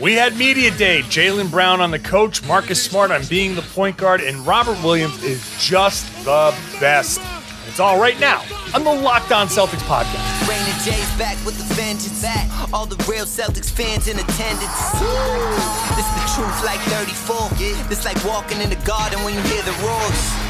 We had Media Day. Jaylen Brown on the coach, Marcus Smart on being the point guard, and Robert Williams is just the best. It's all right now on the Locked On Celtics podcast. Rain and Jay's back with the vengeance. All the real Celtics fans in attendance. This the truth like 34. This like walking in the garden when you hear the roars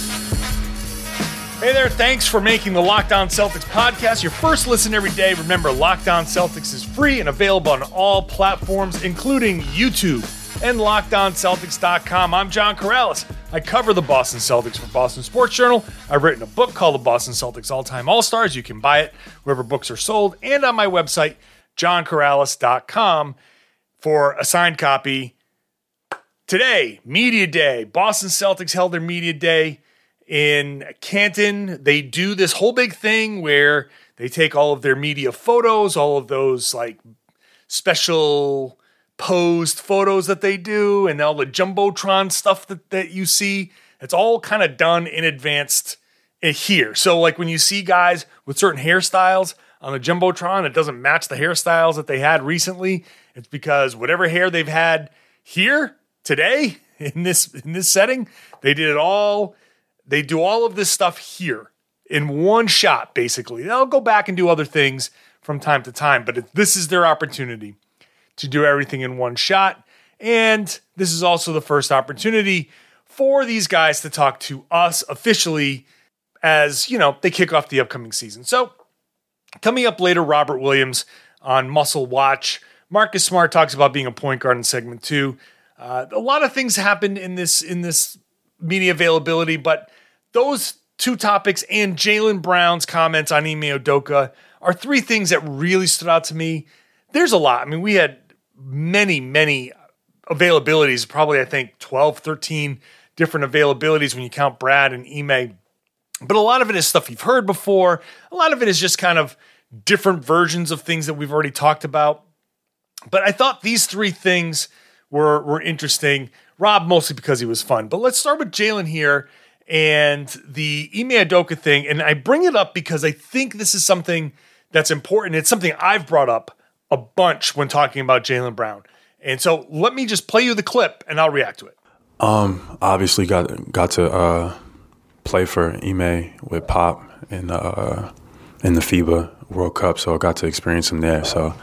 Hey there, thanks for making the Locked On Celtics podcast your first listen every day. Remember, Locked On Celtics is free and available on all platforms, including YouTube and LockedOnCeltics.com. I'm John Karalis. I cover the Boston Celtics for Boston Sports Journal. I've written a book called The Boston Celtics All Time All Stars. You can buy it wherever books are sold and on my website, johnkaralis.com, for a signed copy. Today, Media Day. Boston Celtics held their Media Day in Canton, they do this whole big thing where they take all of their media photos, all of those like special posed photos that they do, and all the jumbotron stuff that, that you see. It's all kind of done in advance eh, here. So, like when you see guys with certain hairstyles on the jumbotron, it doesn't match the hairstyles that they had recently. It's because whatever hair they've had here today in this in this setting, they did it all they do all of this stuff here in one shot, basically. They'll go back and do other things from time to time, but this is their opportunity to do everything in one shot. And this is also the first opportunity for these guys to talk to us officially as, you know, they kick off the upcoming season. So, coming up later, Robert Williams on Muscle Watch. Marcus Smart talks about being a point guard in segment two. Uh, a lot of things happened in this in this media availability, but those two topics and Jaylen Brown's comments on Ime Udoka are three things that really stood out to me. There's a lot. I mean, we had many, many availabilities, probably, I think, 12, 13 different availabilities when you count Brad and Ime. But a lot of it is stuff you've heard before. A lot of it is just kind of different versions of things that we've already talked about. But I thought these three things were, were interesting. Rob, mostly because he was fun. But let's start with Jaylen here and the Ime Udoka thing. And I bring it up because I think this is something that's important. It's something I've brought up a bunch when talking about Jaylen Brown. And so let me just play you the clip and I'll react to it. Um, obviously got got to uh, play for Ime with Pop in uh, in the FIBA World Cup, so I got to experience him there. So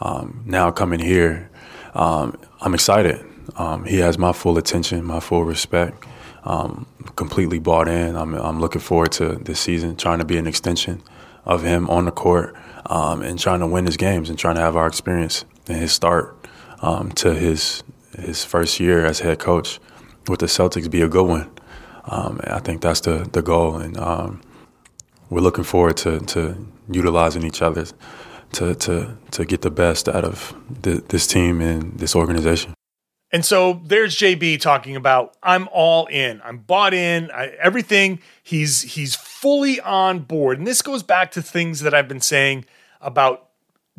um, now coming here, um, I'm excited. Um, he has my full attention, my full respect um, completely bought in. I'm, I'm looking forward to this season, trying to be an extension of him on the court um, and trying to win his games and trying to have our experience and his start um, to his his first year as head coach with the Celtics be a good one. Um, I think that's the the goal, and um, we're looking forward to to utilizing each other to to to get the best out of this team and this organization. And so there's JB talking about I'm all in. I'm bought in. I, everything he's he's fully on board. And this goes back to things that I've been saying about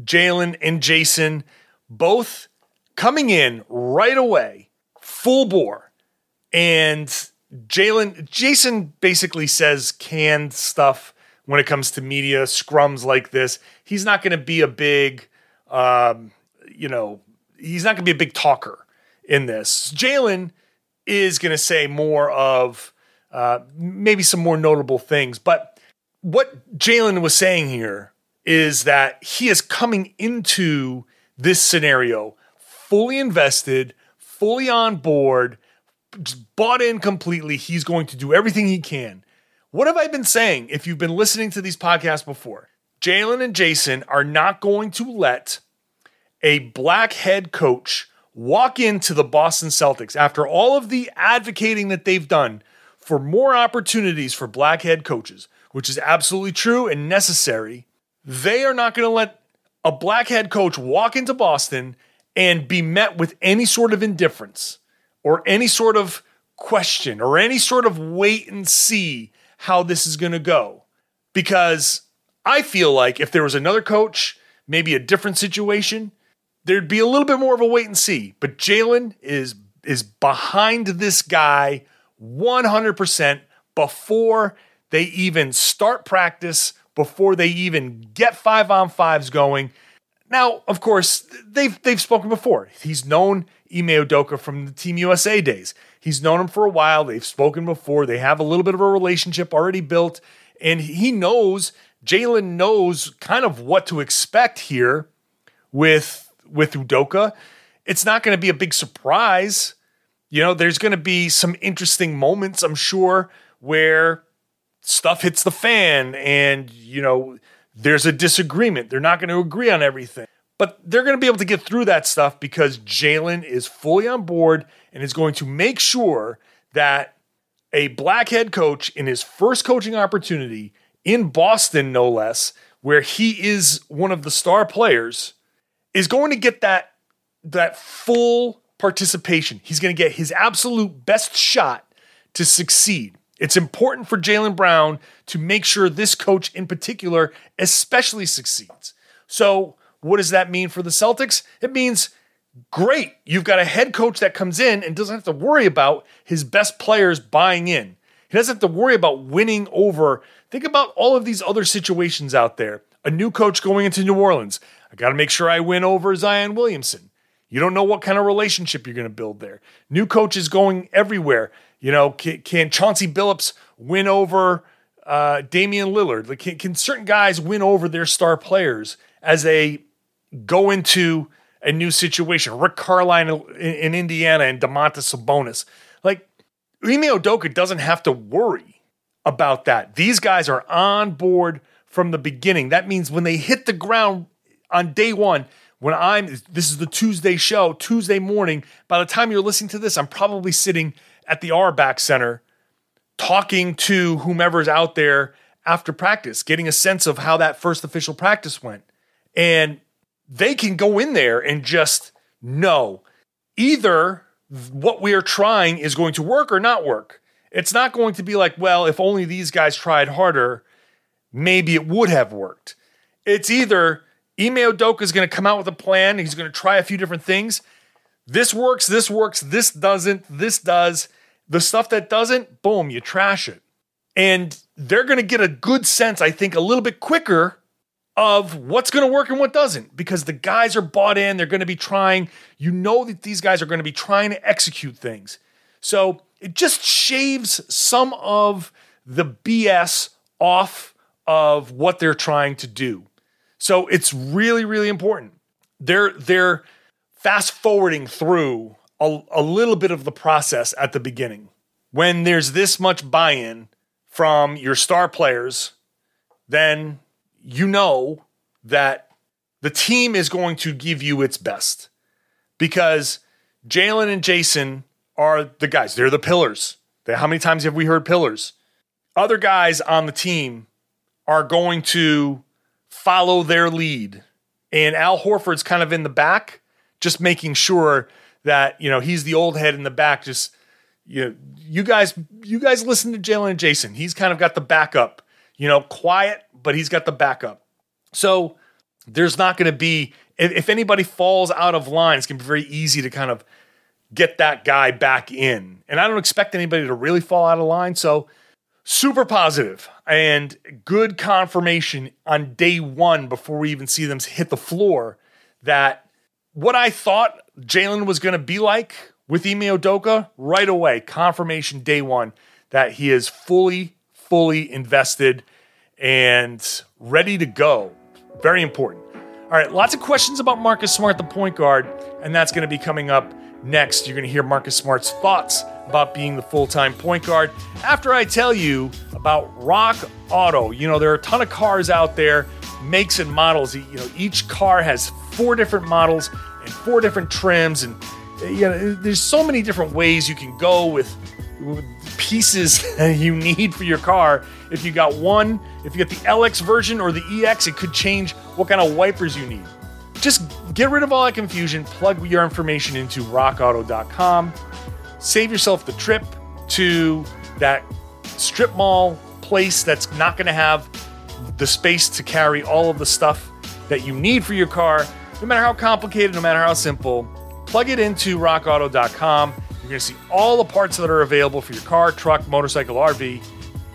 Jaylen and Jayson both coming in right away, full bore. And Jaylen Jayson basically says canned stuff when it comes to media scrums like this. He's not going to be a big um, you know, he's not going to be a big talker in this. Jaylen is going to say more of uh, maybe some more notable things, but what Jaylen was saying here is that he is coming into this scenario fully invested, fully on board, bought in completely. He's going to do everything he can. What have I been saying if you've been listening to these podcasts before? Jaylen and Jayson are not going to let a black head coach walk into the Boston Celtics after all of the advocating that they've done for more opportunities for black head coaches, which is absolutely true and necessary. They are not going to let a black head coach walk into Boston and be met with any sort of indifference or any sort of question or any sort of wait and see how this is going to go. Because I feel like if there was another coach, maybe a different situation, there'd be a little bit more of a wait and see. But Jaylen is is behind this guy 100% before they even start practice, before they even get five on fives going. Now, of course, they've they've spoken before. He's known Ime Udoka from the Team USA days. He's known him for a while. They've spoken before. They have a little bit of a relationship already built, and he knows Jaylen knows kind of what to expect here with with Udoka. It's not going to be a big surprise. You know, there's going to be some interesting moments, I'm sure, where stuff hits the fan and, you know, there's a disagreement. They're not going to agree on everything. But they're going to be able to get through that stuff because Jaylen is fully on board and is going to make sure that a black head coach in his first coaching opportunity in Boston, no less, where he is one of the star players, is going to get that, that full participation. He's going to get his absolute best shot to succeed. It's important for Jaylen Brown to make sure this coach in particular especially succeeds. So, what does that mean for the Celtics? It means great. You've got a head coach that comes in and doesn't have to worry about his best players buying in. He doesn't have to worry about winning over. Think about all of these other situations out there. A new coach going into New Orleans. I got to make sure I win over Zion Williamson. You don't know what kind of relationship you're going to build there. New coaches going everywhere. You know, can, can Chauncey Billups win over uh, Damian Lillard? Like, can, can certain guys win over their star players as they go into a new situation? Rick Carlisle in, in Indiana and Domantas Sabonis. Like, Ime Udoka doesn't have to worry about that. These guys are on board from the beginning. That means when they hit the ground on day one, when I'm, this is the Tuesday show, Tuesday morning. By the time you're listening to this, I'm probably sitting at the Auerbach Center talking to whomever's out there after practice, getting a sense of how that first official practice went. And they can go in there and just know either what we are trying is going to work or not work. It's not going to be like, well, if only these guys tried harder, maybe it would have worked. It's either Ime Udoka is going to come out with a plan. He's going to try a few different things. This works, this works, this doesn't, this does. The stuff that doesn't, boom, you trash it. And they're going to get a good sense, I think, a little bit quicker of what's going to work and what doesn't because the guys are bought in. They're going to be trying. You know that these guys are going to be trying to execute things. So it just shaves some of the BS off of what they're trying to do. So it's really, really important. They're they're fast forwarding through a, a little bit of the process at the beginning. When there's this much buy-in from your star players, then you know that the team is going to give you its best because Jaylen and Jayson are the guys. They're the pillars. They, how many times have we heard pillars? Other guys on the team are going to follow their lead. And Al Horford's kind of in the back, just making sure that, you know, he's the old head in the back, just you you guys, you guys listen to Jaylen and Jayson. He's kind of got the backup, you know, quiet, but he's got the backup. So there's not going to be, if, if anybody falls out of line, it's going to be very easy to kind of get that guy back in. And I don't expect anybody to really fall out of line. So super positive and good confirmation on day one before we even see them hit the floor that what I thought Jaylen was going to be like with Ime Udoka right away, confirmation day one that he is fully, fully invested and ready to go. Very important. All right, lots of questions about Marcus Smart, the point guard, and that's going to be coming up next. You're going to hear Marcus Smart's thoughts about being the full time point guard after I tell you about Rock Auto. You know, there are a ton of cars out there, makes and models. You know, each car has four different models and four different trims, and you know, there's so many different ways you can go with, with pieces you need for your car. If you got one, if you get the LX version or the EX, it could change what kind of wipers you need. Just get rid of all that confusion, plug your information into rockauto.com Save yourself the trip to that strip mall place that's not going to have the space to carry all of the stuff that you need for your car, no matter how complicated, no matter how simple, plug it into rockauto.com. You're going to see all the parts that are available for your car, truck, motorcycle, RV,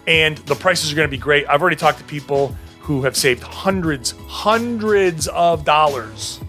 and the prices are going to be great. I've already talked to people who have saved hundreds, hundreds of dollars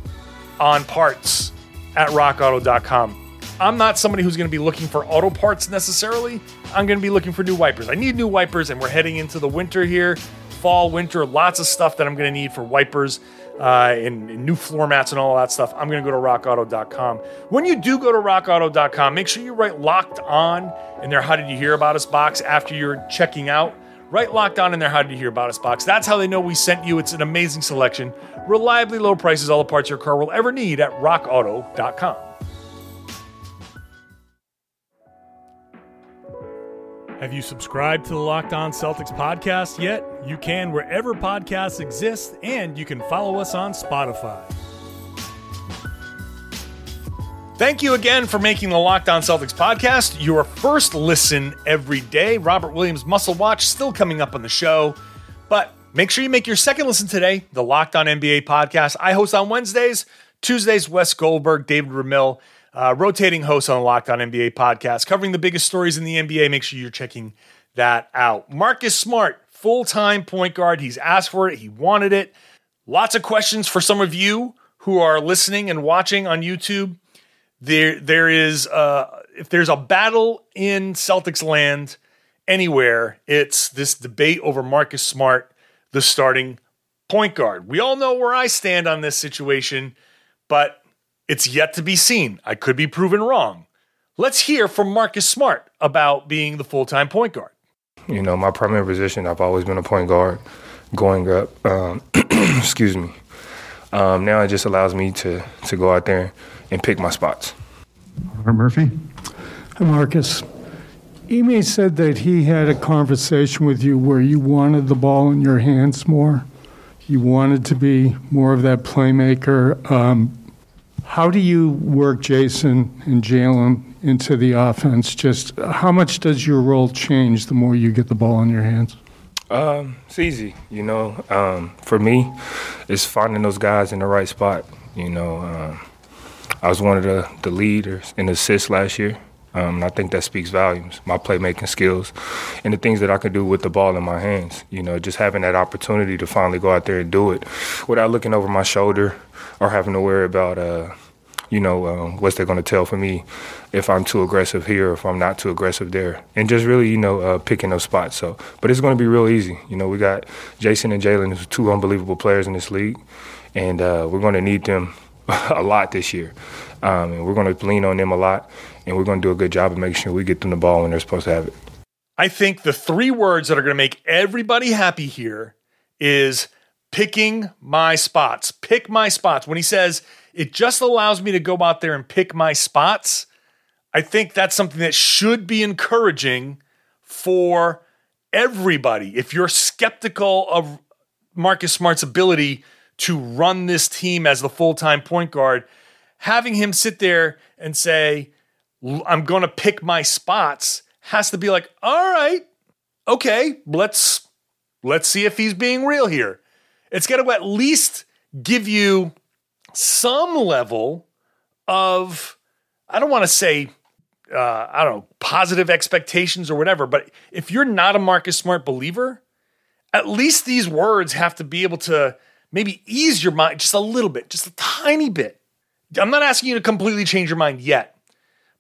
on parts at rockauto.com. I'm not somebody who's going to be looking for auto parts necessarily. I'm going to be looking for new wipers. I need new wipers, and we're heading into the winter here fall, winter, lots of stuff that I'm going to need for wipers uh, and, and, new floor mats and all that stuff. I'm going to go to rockauto.com. When you do go to rockauto.com, make sure you write locked on in their How Did You Hear About Us box after you're checking out. Write locked on in their How Did You Hear About Us box. That's how they know we sent you. It's an amazing selection, reliably low prices, all the parts your car will ever need at rockauto.com. Have you subscribed to the Locked On Celtics podcast yet? You can wherever podcasts exist, and you can follow us on Spotify. Thank you again for making the Locked On Celtics podcast your first listen every day. Robert Williams Muscle Watch still coming up on the show, but make sure you make your second listen today, the Locked On NBA podcast. I host on Wednesdays, Tuesdays, Wes Goldberg, David Ramil uh, rotating host on the Locked On NBA podcast, covering the biggest stories in the NBA. Make sure you're checking that out. Marcus Smart, full time point guard. He's asked for it, he wanted it. Lots of questions for some of you who are listening and watching on YouTube. There, there is uh, if there's a battle in Celtics land anywhere, it's this debate over Marcus Smart, the starting point guard. We all know where I stand on this situation, but it's yet to be seen. I could be proven wrong. Let's hear from Marcus Smart about being the full time point guard. You know, my primary position, I've always been a point guard going up. Um, excuse me. Um, now it just allows me to, to go out there and pick my spots. Robert Murphy. Hi, Marcus. Ime said that he had a conversation with you where you wanted the ball in your hands more. You wanted to be more of that playmaker. Um, how do you work Jayson and Jaylen into the offense? Just how much does your role change the more you get the ball in your hands? Um, it's easy, you know. Um, for me, it's finding those guys in the right spot. You know, um, I was one of the, the leaders in assists last year. Um, and I think that speaks volumes. My playmaking skills and the things that I can do with the ball in my hands. You know, just having that opportunity to finally go out there and do it without looking over my shoulder or having to worry about uh, you know, um, what's they're going to tell for me if I'm too aggressive here or if I'm not too aggressive there. And just really, you know, uh, picking those spots. So, but it's going to be real easy. You know, we got Jayson and Jaylen, two unbelievable players in this league, and uh, we're going to need them a lot this year. Um, and we're going to lean on them a lot, and we're going to do a good job of making sure we get them the ball when they're supposed to have it. I think the three words that are going to make everybody happy here is picking my spots. Pick my spots. When he says it just allows me to go out there and pick my spots. I think that's something that should be encouraging for everybody. If you're skeptical of Marcus Smart's ability to run this team as the full time point guard, having him sit there and say, I'm going to pick my spots has to be like, all right, okay, let's let's see if he's being real here. It's got to at least give you some level of, I don't want to say, uh, I don't know, positive expectations or whatever, but if you're not a Marcus Smart believer, at least these words have to be able to maybe ease your mind just a little bit, just a tiny bit. I'm not asking you to completely change your mind yet,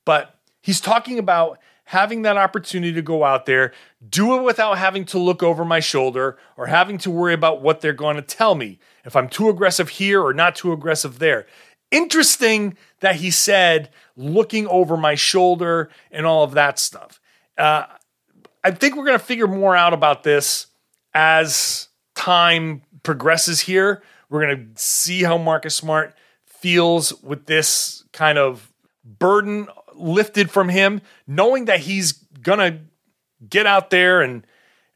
but he's talking about having that opportunity to go out there, do it without having to look over my shoulder or having to worry about what they're going to tell me if I'm too aggressive here or not too aggressive there. Interesting that he said looking over my shoulder and all of that stuff. Uh, I think we're going to figure more out about this as time progresses here. We're going to see how Marcus Smart feels with this kind of burden lifted from him, knowing that he's to get out there and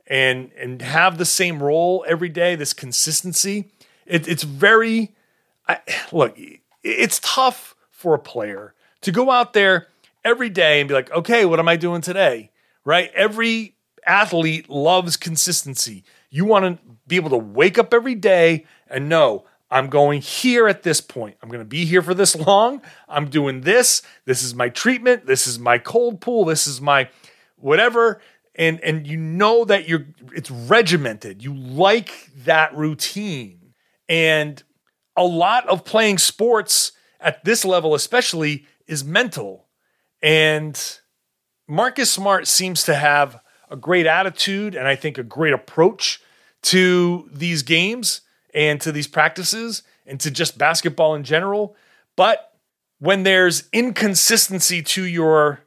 and and have the same role every day, this consistency. It, it's very I, look. It's tough for a player to go out there every day and be like, okay, what am I doing today? right? Every athlete loves consistency. You want to be able to wake up every day and know I'm going here at this point. I'm going to be here for this long. I'm doing this. This is my treatment. This is my cold pool. This is my whatever. And and you know that you're it's regimented. You like that routine. And a lot of playing sports at this level especially is mental. And Marcus Smart seems to have a great attitude and I think a great approach to these games and to these practices and to just basketball in general. But when there's inconsistency to your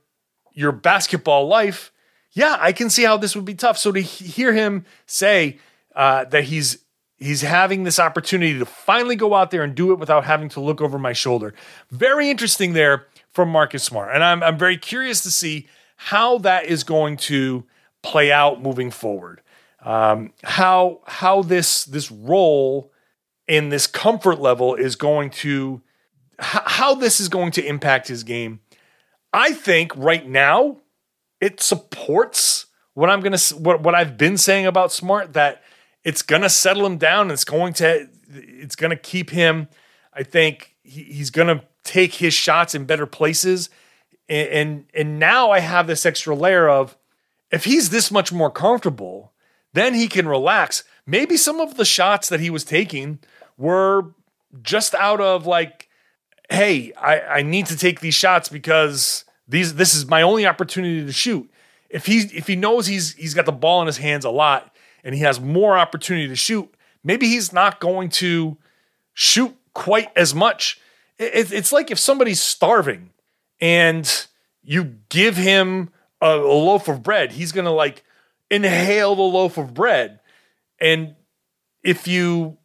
your basketball life, yeah, I can see how this would be tough. So to hear him say uh, that he's he's having this opportunity to finally go out there and do it without having to look over my shoulder, very interesting there from Marcus Smart, and I'm I'm very curious to see how that is going to play out moving forward. Um, how how this this role in this comfort level is going to how this is going to impact his game. I think right now it supports what I'm gonna what what I've been saying about Smart that it's gonna settle him down. It's going to it's gonna keep him. I think he, he's gonna take his shots in better places and, and and now I have this extra layer of if he's this much more comfortable, then he can relax. Maybe some of the shots that he was taking were just out of like, hey, I, I need to take these shots because these this is my only opportunity to shoot. If he if he knows he's he's got the ball in his hands a lot and he has more opportunity to shoot, maybe he's not going to shoot quite as much. It, it's like if somebody's starving and you give him a, a loaf of bread, he's to like inhale the loaf of bread. And if you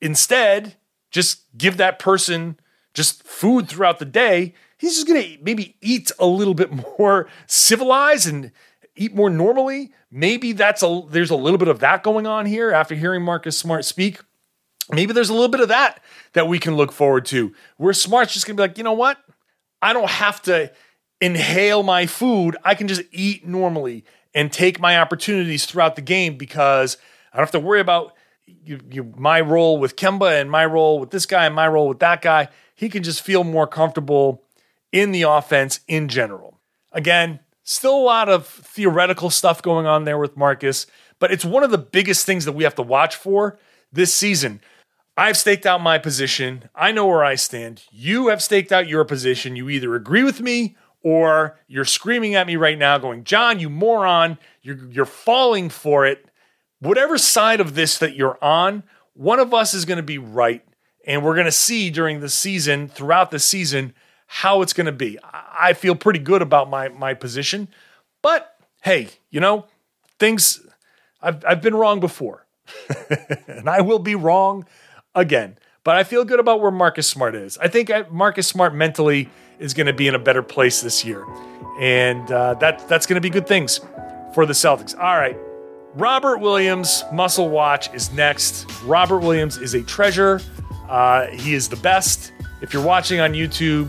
instead just give that person just food throughout the day, he's just going to maybe eat a little bit more civilized and eat more normally. Maybe that's a there's a little bit of that going on here after hearing Marcus Smart speak. Maybe there's a little bit of that that we can look forward to. Where Smart's just going to be like, you know what? I don't have to inhale my food. I can just eat normally and take my opportunities throughout the game because I don't have to worry about you, you, my role with Kemba and my role with this guy and my role with that guy. He can just feel more comfortable in the offense in general. Again, still a lot of theoretical stuff going on there with Marcus, but it's one of the biggest things that we have to watch for this season. I've staked out my position. I know where I stand. You have staked out your position. You either agree with me or you're screaming at me right now, going, John, you moron, you're, you're falling for it. Whatever side of this that you're on, one of us is going to be right. And we're going to see during the season, throughout the season, how it's going to be. I feel pretty good about my, my position. But hey, you know, things, I've, I've been wrong before. and I will be wrong again. But I feel good about where Marcus Smart is. I think Marcus Smart mentally is going to be in a better place this year. And uh, that, that's going to be good things for the Celtics. All right. Robert Williams, Muscle Watch, is next. Robert Williams is a treasure. Uh, he is the best. If you're watching on YouTube,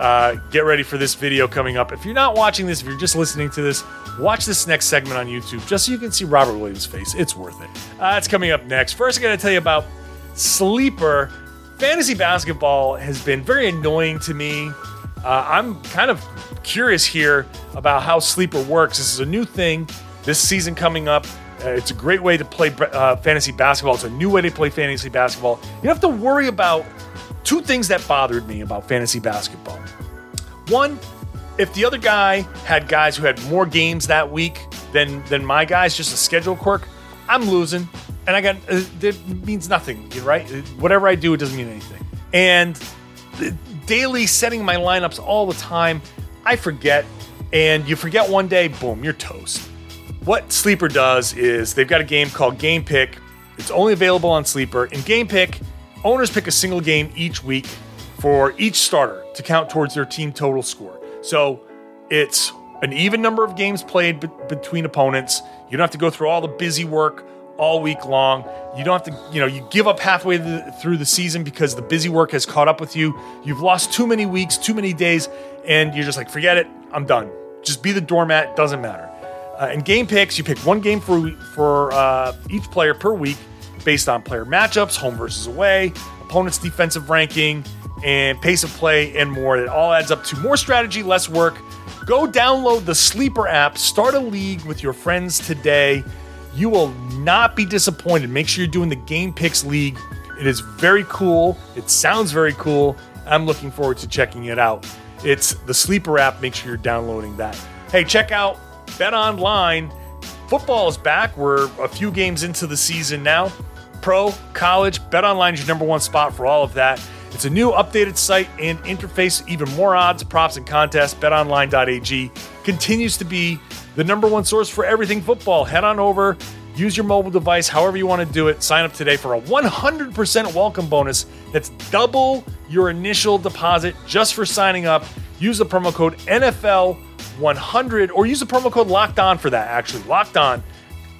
uh, get ready for this video coming up. If you're not watching this, if you're just listening to this, watch this next segment on YouTube just so you can see Robert Williams' face. It's worth it. Uh, it's coming up next. First, I'm going to tell you about Sleeper. Fantasy basketball has been very annoying to me uh, I'm kind of curious here about how Sleeper works. This is a new thing this season coming up. Uh, it's a great way to play uh, fantasy basketball. It's a new way to play fantasy basketball. You have to worry about two things that bothered me about fantasy basketball. One, if the other guy had guys who had more games that week than than my guys, just a schedule quirk, I'm losing, and I got uh, it means nothing, right? Whatever I do, it doesn't mean anything. And daily setting my lineups all the time. I forget, and you forget one day, boom, you're toast. What Sleeper does is they've got a game called Game Pick. It's only available on Sleeper. In Game Pick, owners pick a single game each week for each starter to count towards their team total score. So it's an even number of games played be- between opponents. You don't have to go through all the busy work all week long. You don't have to, you know, you give up halfway through the season because the busy work has caught up with you. You've lost too many weeks, too many days, and you're just like, forget it, I'm done. Just be the doormat, doesn't matter. Uh, in game picks, you pick one game for for uh, each player per week based on player matchups, home versus away, opponent's defensive ranking, and pace of play, and more. It all adds up to more strategy, less work. Go download the Sleeper app, start a league with your friends today. You will not be disappointed. Make sure you're doing the Game Picks League. It is very cool. It sounds very cool. I'm looking forward to checking it out. It's the Sleeper app. Make sure you're downloading that. Hey, check out Bet Online. Football is back. We're a few games into the season now. Pro, college, Bet Online is your number one spot for all of that. It's a new updated site and interface, even more odds, props, and contests. BetOnline.ag continues to be the number one source for everything football. Head on over, use your mobile device, however you want to do it. Sign up today for a 100% welcome bonus that's double your initial deposit just for signing up. Use the promo code NFL100 or use the promo code Locked On for that, actually. Locked On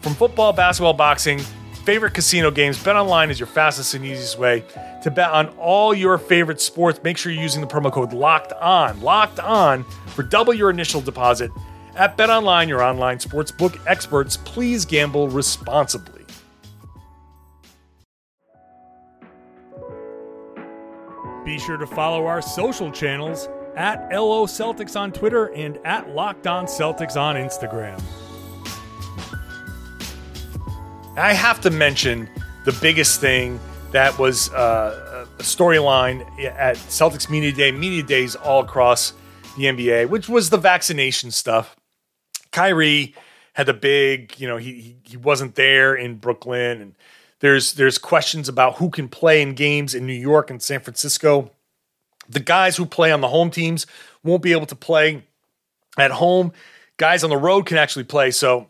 from football, basketball, boxing, favorite casino games. Bet online is your fastest and easiest way to bet on all your favorite sports. Make sure you're using the promo code Locked On, Locked On for double your initial deposit at Bet Online, your online sportsbook experts. Please gamble responsibly. Be sure to follow our social channels at LO Celtics on Twitter and at Locked On Celtics on Instagram. I have to mention the biggest thing that was uh, a storyline at Celtics Media Day, Media Days all across the NBA, which was the vaccination stuff. Kyrie had the big, you know, he he wasn't there in Brooklyn, and there's there's questions about who can play in games in New York and San Francisco. The guys who play on the home teams won't be able to play at home. Guys on the road can actually play. So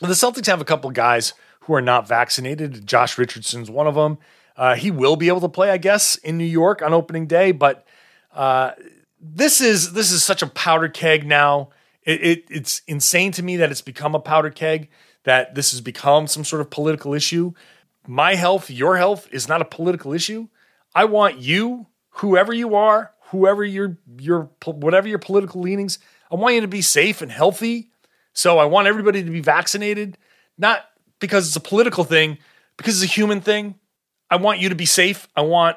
the Celtics have a couple guys who are not vaccinated. Josh Richardson's one of them. Uh, he will be able to play, I guess, in New York on opening day. But uh, this is this is such a powder keg now. It, it, it's insane to me that it's become a powder keg. That this has become some sort of political issue. My health, your health, is not a political issue. I want you, whoever you are, whoever your your whatever your political leanings, I want you to be safe and healthy. So I want everybody to be vaccinated, not because it's a political thing, because it's a human thing. I want you to be safe. I want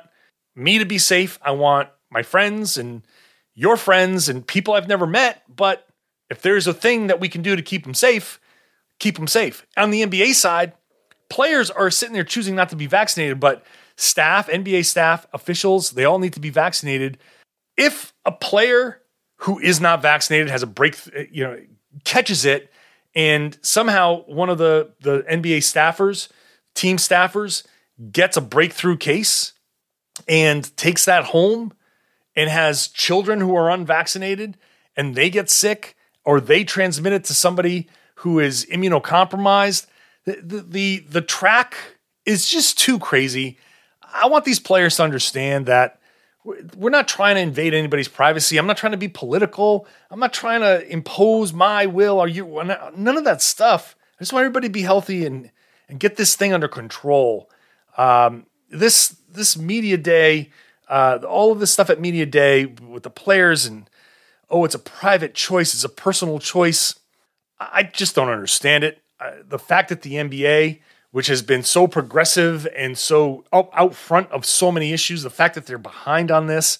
me to be safe. I want my friends and your friends and people I've never met. But if there's a thing that we can do to keep them safe, keep them safe. On the NBA side, players are sitting there choosing not to be vaccinated, but staff, NBA staff, officials, they all need to be vaccinated. If a player who is not vaccinated has a break, you know, catches it, and somehow one of the the NBA staffers, team staffers, gets a breakthrough case and takes that home and has children who are unvaccinated and they get sick or they transmit it to somebody who is immunocompromised, the, the, the, the track is just too crazy. I want these players to understand that we're not trying to invade anybody's privacy. I'm not trying to be political. I'm not trying to impose my will or you. None of that stuff. I just want everybody to be healthy and and get this thing under control. Um, this this media day, uh, all of this stuff at media day with the players and oh, it's a private choice. It's a personal choice. I just don't understand it. The fact that the NBA which has been so progressive and so out, out front of so many issues. The fact that they're behind on this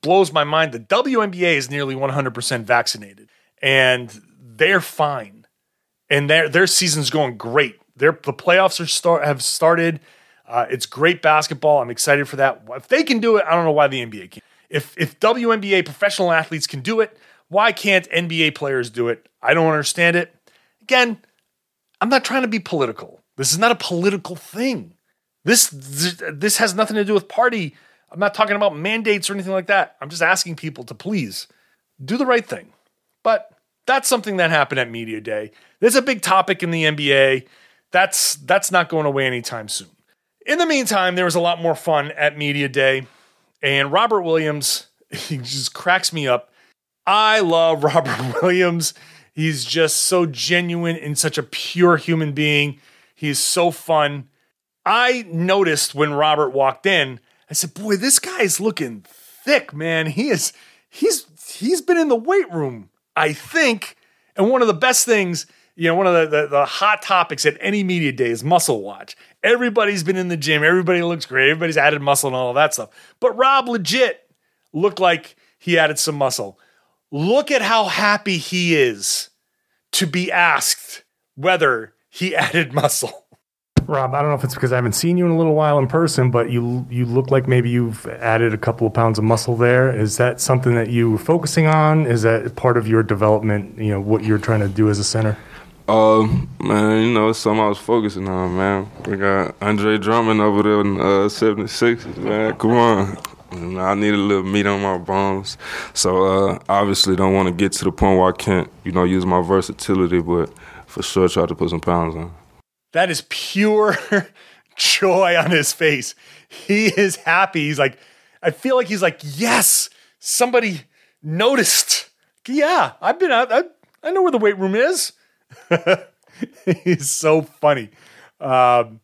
blows my mind. The WNBA is nearly 100% vaccinated and they're fine. And their their season's going great. Their the playoffs are start have started. Uh, it's great basketball. I'm excited for that. If they can do it, I don't know why the NBA can't. If if WNBA professional athletes can do it, why can't NBA players do it? I don't understand it. Again, I'm not trying to be political. This is not a political thing. This, this has nothing to do with party. I'm not talking about mandates or anything like that. I'm just asking people to please do the right thing. But that's something that happened at Media Day. There's a big topic in the NBA. That's that's not going away anytime soon. In the meantime, there was a lot more fun at Media Day, and Robert Williams he just cracks me up. I love Robert Williams. He's just so genuine and such a pure human being. He's so fun. I noticed when Robert walked in, I said, "Boy, this guy's looking thick, man. He is he's he's been in the weight room, I think. And one of the best things you know, one of the, the, the hot topics at any media day is muscle watch. Everybody's been in the gym. Everybody looks great. Everybody's added muscle and all that stuff. But Rob legit looked like he added some muscle. Look at how happy he is to be asked whether he added muscle. Rob, I don't know if it's because I haven't seen you in a little while in person, but you you look like maybe you've added a couple of pounds of muscle there. Is that something that you were focusing on? Is that part of your development? You know what you're trying to do as a center. Um, man, you know, it's something I was focusing on, man. We got Andre Drummond over there in uh, 76, man. Come on. I need a little meat on my bones. So, uh, obviously, don't want to get to the point where I can't, you know, use my versatility, but for sure try to put some pounds on. That is pure joy on his face. He is happy. He's like, I feel like he's like, yes, somebody noticed. Yeah, I've been out. I, I know where the weight room is. he's so funny. Um,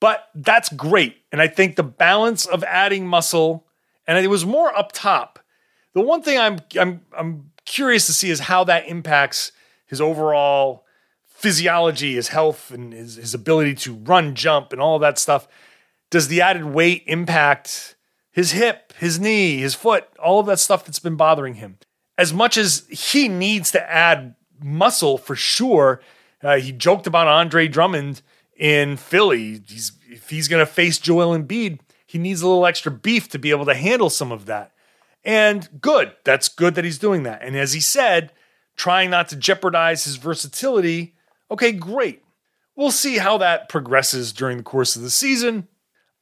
but that's great. And I think the balance of adding muscle, and it was more up top. The one thing I'm I'm I'm curious to see is how that impacts his overall physiology, his health, and his, his ability to run, jump, and all that stuff. Does the added weight impact his hip, his knee, his foot, all of that stuff that's been bothering him? As much as he needs to add muscle for sure, uh, he joked about Andre Drummond in Philly. He's, if he's going to face Joel Embiid, he needs a little extra beef to be able to handle some of that. And good. That's good that he's doing that. And as he said, trying not to jeopardize his versatility Okay, great. We'll see how that progresses during the course of the season.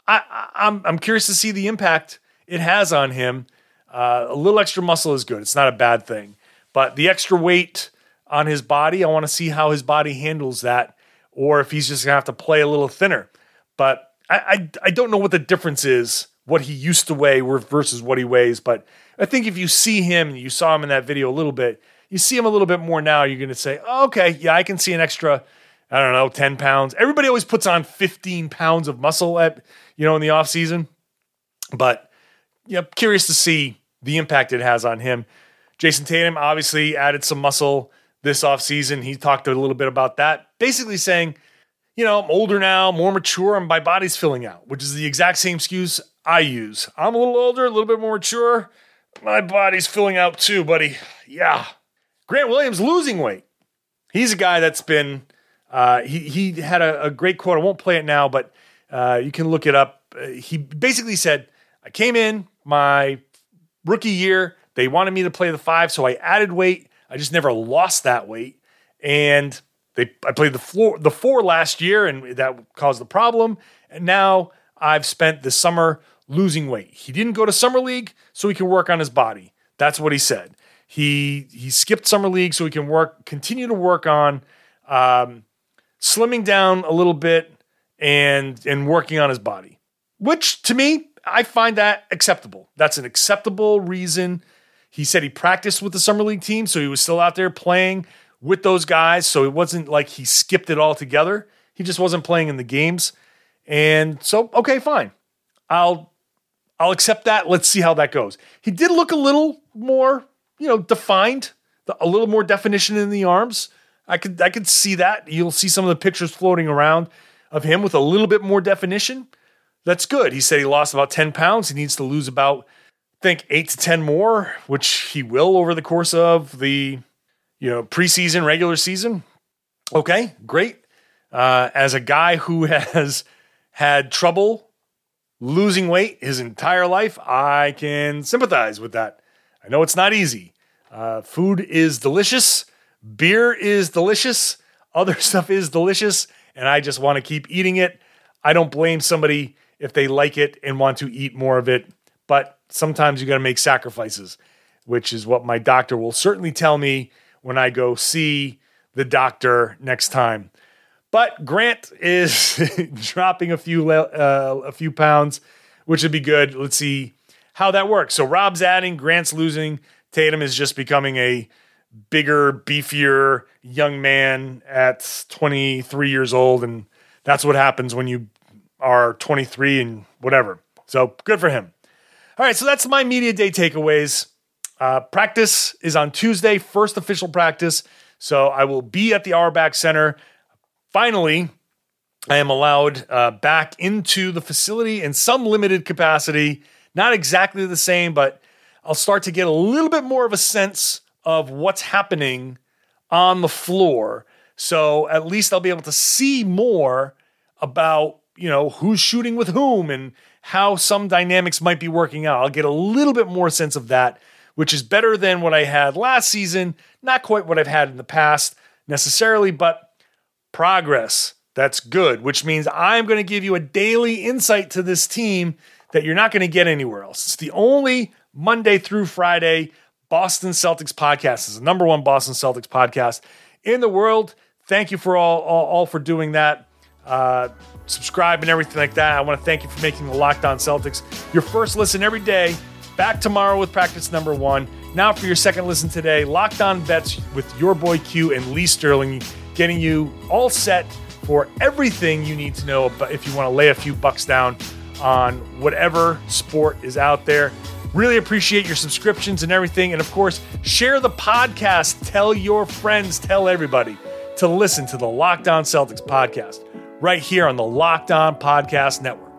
I, am I'm, I'm curious to see the impact it has on him. Uh, a little extra muscle is good. It's not a bad thing. But the extra weight on his body, I want to see how his body handles that, or if he's just to have to play a little thinner. But I, I, I don't know what the difference is, what he used to weigh versus what he weighs. But I think if you see him, you saw him in that video a little bit, you see him a little bit more now, you're to say, oh, okay, yeah, I can see an extra, I don't know, 10 pounds. Everybody always puts on 15 pounds of muscle at, you know, in the off season. But yeah, curious to see the impact it has on him. Jayson Tatum obviously added some muscle this off season. He talked a little bit about that, basically saying, you know, I'm older now, more mature, and my body's filling out, which is the exact same excuse I use. I'm a little older, a little bit more mature. My body's filling out too, buddy. Yeah. Grant Williams losing weight. He's a guy that's been uh, he he had a, a, great quote. I won't play it now, but uh, you can look it up. Uh, he basically said, "I came in my rookie year. They wanted me to play the five, so I added weight. I just never lost that weight, and they I played the floor the four last year, and that caused the problem. And now I've spent the summer losing weight. He didn't go to summer league, so he can work on his body. That's what he said. He he skipped summer league so he can work continue to work on um, slimming down a little bit and and working on his body. Which to me, I find that acceptable. That's an acceptable reason. He said he practiced with the summer league team, so he was still out there playing with those guys. So it wasn't like he skipped it all together. He just wasn't playing in the games. And so, okay, fine. I'll I'll accept that. Let's see how that goes. He did look a little more you know, defined, a little more definition in the arms. I could I could see that. You'll see some of the pictures floating around of him with a little bit more definition. That's good. He said he lost about 10 pounds. He needs to lose about, think, eight to 10 more, which he will over the course of the, you know, preseason, regular season. Okay, great. Uh, as a guy who has had trouble losing weight his entire life, I can sympathize with that. I know it's not easy. Uh, food is delicious, beer is delicious, other stuff is delicious, and I just want to keep eating it. I don't blame somebody if they like it and want to eat more of it, but sometimes you got to make sacrifices, which is what my doctor will certainly tell me when I go see the doctor next time. But Grant is dropping a few uh, a few pounds, which would be good. Let's see how that works. So Rob's adding, Grant's losing. Tatum is just becoming a bigger, beefier young man at 23 years old. And that's what happens when you are 23 and whatever. So good for him. All right, so that's my media day takeaways. Uh, practice is on Tuesday, first official practice. So I will be at the Auerbach Center. Finally, I am allowed uh, back into the facility in some limited capacity. Not exactly the same, but I'll start to get a little bit more of a sense of what's happening on the floor. So at least I'll be able to see more about, you know, who's shooting with whom and how some dynamics might be working out. I'll get a little bit more sense of that, which is better than what I had last season. Not quite what I've had in the past necessarily, but progress. That's good, which means I'm going to give you a daily insight to this team that you're not going to get anywhere else. It's the only Monday through Friday Boston Celtics podcast. It's the number one Boston Celtics podcast in the world. Thank you for all, all, all for doing that. Uh, subscribe and everything like that. I want to thank you for making the Locked On Celtics your first listen every day. Back tomorrow with practice number one. Now for your second listen today, Locked On Bets with your boy Q and Lee Sterling, getting you all set for everything you need to know about if you want to lay a few bucks down on whatever sport is out there. Really appreciate your subscriptions and everything. And of course, share the podcast. Tell your friends, tell everybody to listen to the Locked On Celtics podcast right here on the Locked On Podcast Network.